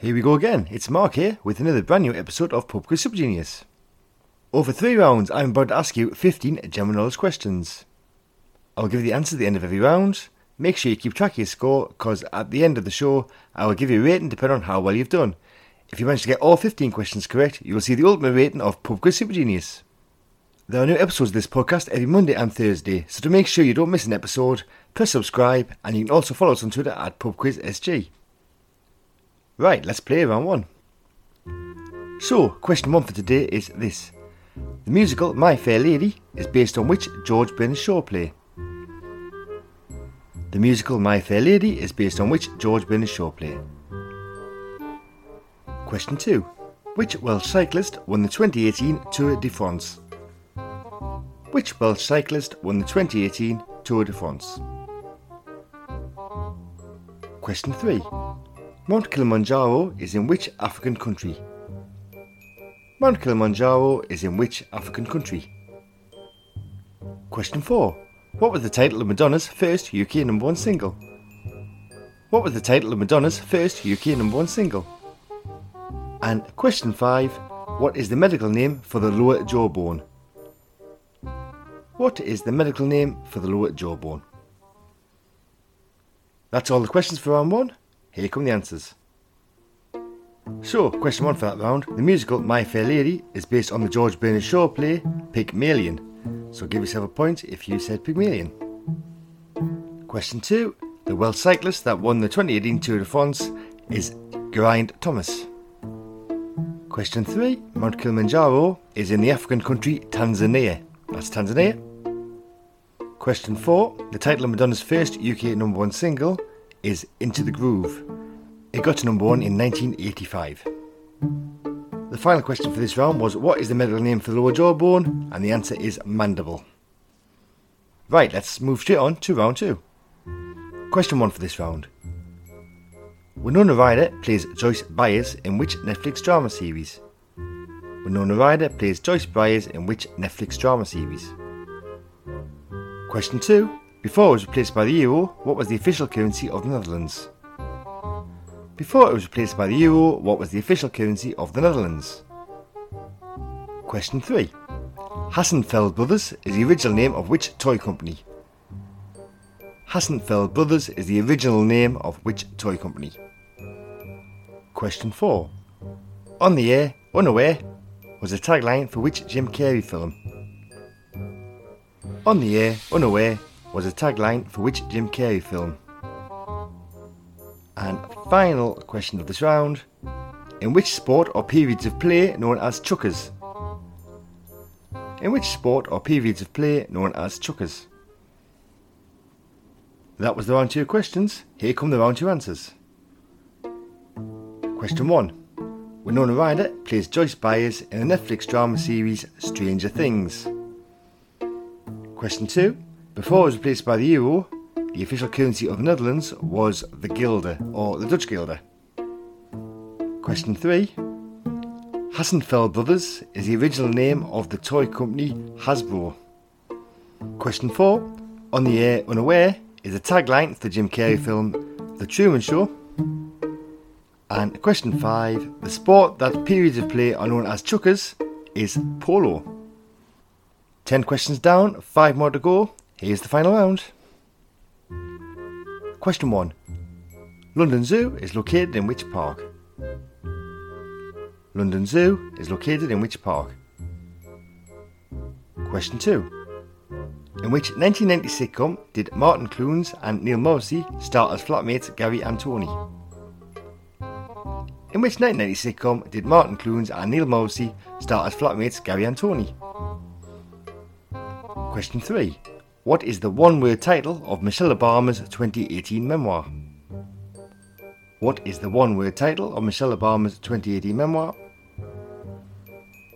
Here we go again. It's Mark here with another brand new episode of Pub Quiz Super Genius. Over three rounds, I'm about to ask you 15 general knowledge questions. I'll give you the answer at the end of every round. Make sure you keep track of your score, because at the end of the show, I will give you a rating depending on how well you've done. If you manage to get all 15 questions correct, you will see the ultimate rating of Pub Quiz Super Genius. There are new episodes of this podcast every Monday and Thursday, so to make sure you don't miss an episode, press subscribe, and you can also follow us on Twitter at PubQuizSG. Right, let's play round one. So, question one for today is this. The musical My Fair Lady is based on which George Bernard Shaw play? The musical My Fair Lady is based on which George Bernard Shaw play? Question 2. Which Welsh cyclist won the 2018 Tour de France? Which Welsh cyclist won the 2018 Tour de France? Question 3. Mount Kilimanjaro is in which African country? Mount Kilimanjaro is in which African country? Question 4. What was the title of Madonna's first UK number one single? What was the title of Madonna's first UK number one single? And question 5. What is the medical name for the lower jawbone? What is the medical name for the lower jawbone? That's all the questions for round one. Here come the answers. So, question one for that round. The musical My Fair Lady is based on the George Bernard Shaw play Pygmalion. So give yourself a point if you said Pygmalion. Question two. The Welsh cyclist that won the 2018 Tour de France is Geraint Thomas. Question three. Mount Kilimanjaro is in the African country Tanzania. That's Tanzania. Question four. The title of Madonna's first UK number one single is Into the Groove. It got to number one in 1985. The final question for this round was What is the medical name for the lower jawbone? And the answer is mandible. Right, let's move straight on to round two. Question one for this round. Winona Ryder plays Joyce Byers in which Netflix drama series? Winona Ryder plays Joyce Byers in which Netflix drama series? Question 2. Before it was replaced by the euro, what was the official currency of the Netherlands? Before it was replaced by the euro, what was the official currency of the Netherlands? Question 3. Hassenfeld Brothers is the original name of which toy company? Hassenfeld Brothers is the original name of which toy company? Question 4. On the Air, Unaware was the tagline for which Jim Carrey film? On the Air, Unaware was a tagline for which Jim Carrey film? And final question of this round In which sport or periods of play known as chukkers? In which sport or periods of play known as chukkers? That was the round two questions. Here come the round two answers. Question 1. Winona Ryder plays Joyce Byers in the Netflix drama series Stranger Things. Question 2. Before it was replaced by the euro, the official currency of the Netherlands was the guilder, or the Dutch guilder. Question 3. Hassenfeld Brothers is the original name of the toy company Hasbro. Question 4. On the Air Unaware is a tagline for the Jim Carrey film The Truman Show. And question 5. The sport that periods of play are known as chukkers is polo. 10 questions down, 5 more to go. Here's the final round. Question 1. London Zoo is located in which park? London Zoo is located in which park? Question 2. In which 1990 sitcom did Martin Clunes and Neil Morrissey star as flatmates Gary and Tony? In which 1990 sitcom did Martin Clunes and Neil Morrissey star as flatmates Gary and Tony? Question 3. What is the one word title of Michelle Obama's 2018 memoir? What is the one word title of Michelle Obama's 2018 memoir?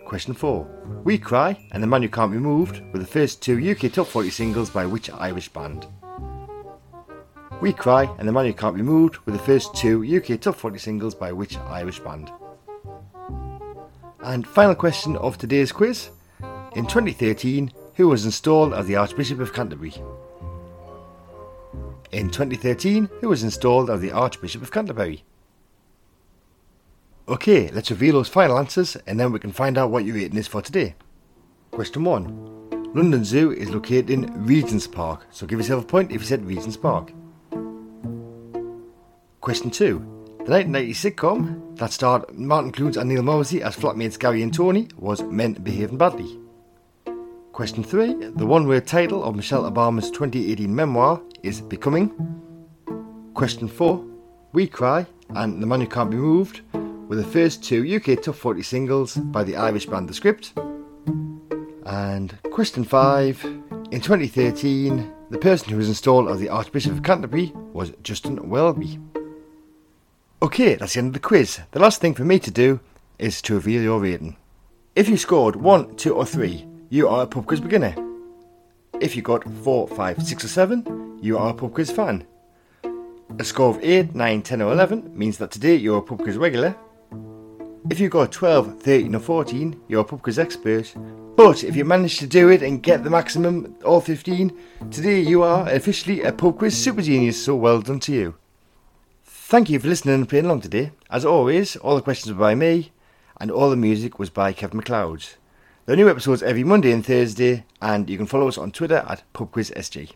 Question 4. We Cry and The Man Who Can't Be Moved were the first two UK top 40 singles by which Irish band? We Cry and The Man Who Can't Be Moved were the first two UK top 40 singles by which Irish band? And final question of today's quiz. In 2013, who was installed as the Archbishop of Canterbury. In 2013, who was installed as the Archbishop of Canterbury? Okay, let's reveal those final answers and then we can find out what your rating is for today. Question 1. London Zoo is located in Regent's Park, so give yourself a point if you said Regent's Park. Question 2. The 1990 sitcom that starred Martin Clunes and Neil Morrissey as flatmates Gary and Tony was Men Behaving Badly. Question 3. The one word title of Michelle Obama's 2018 memoir is Becoming. Question 4. We Cry and The Man Who Can't Be Moved were the first two UK Top 40 singles by the Irish band The Script. And question 5. In 2013, the person who was installed as the Archbishop of Canterbury was Justin Welby. Okay, that's the end of the quiz. The last thing for me to do is to reveal your rating. If you scored 1, 2 or 3, you are a pub quiz beginner. If you got 4, 5, 6 or 7, you are a pub quiz fan. A score of 8, 9, 10 or 11 means that today you're a pub quiz regular if you got 12, 13 or 14, you're a pub quiz expert. But if you manage to do it and get the maximum, all 15, today you are officially a pub quiz super genius, so well done to you. Thank you for listening and playing along today. As always, all the questions were by me, and all the music was by Kevin MacLeod. There are new episodes every Monday and Thursday, and you can follow us on Twitter at PubQuizSG.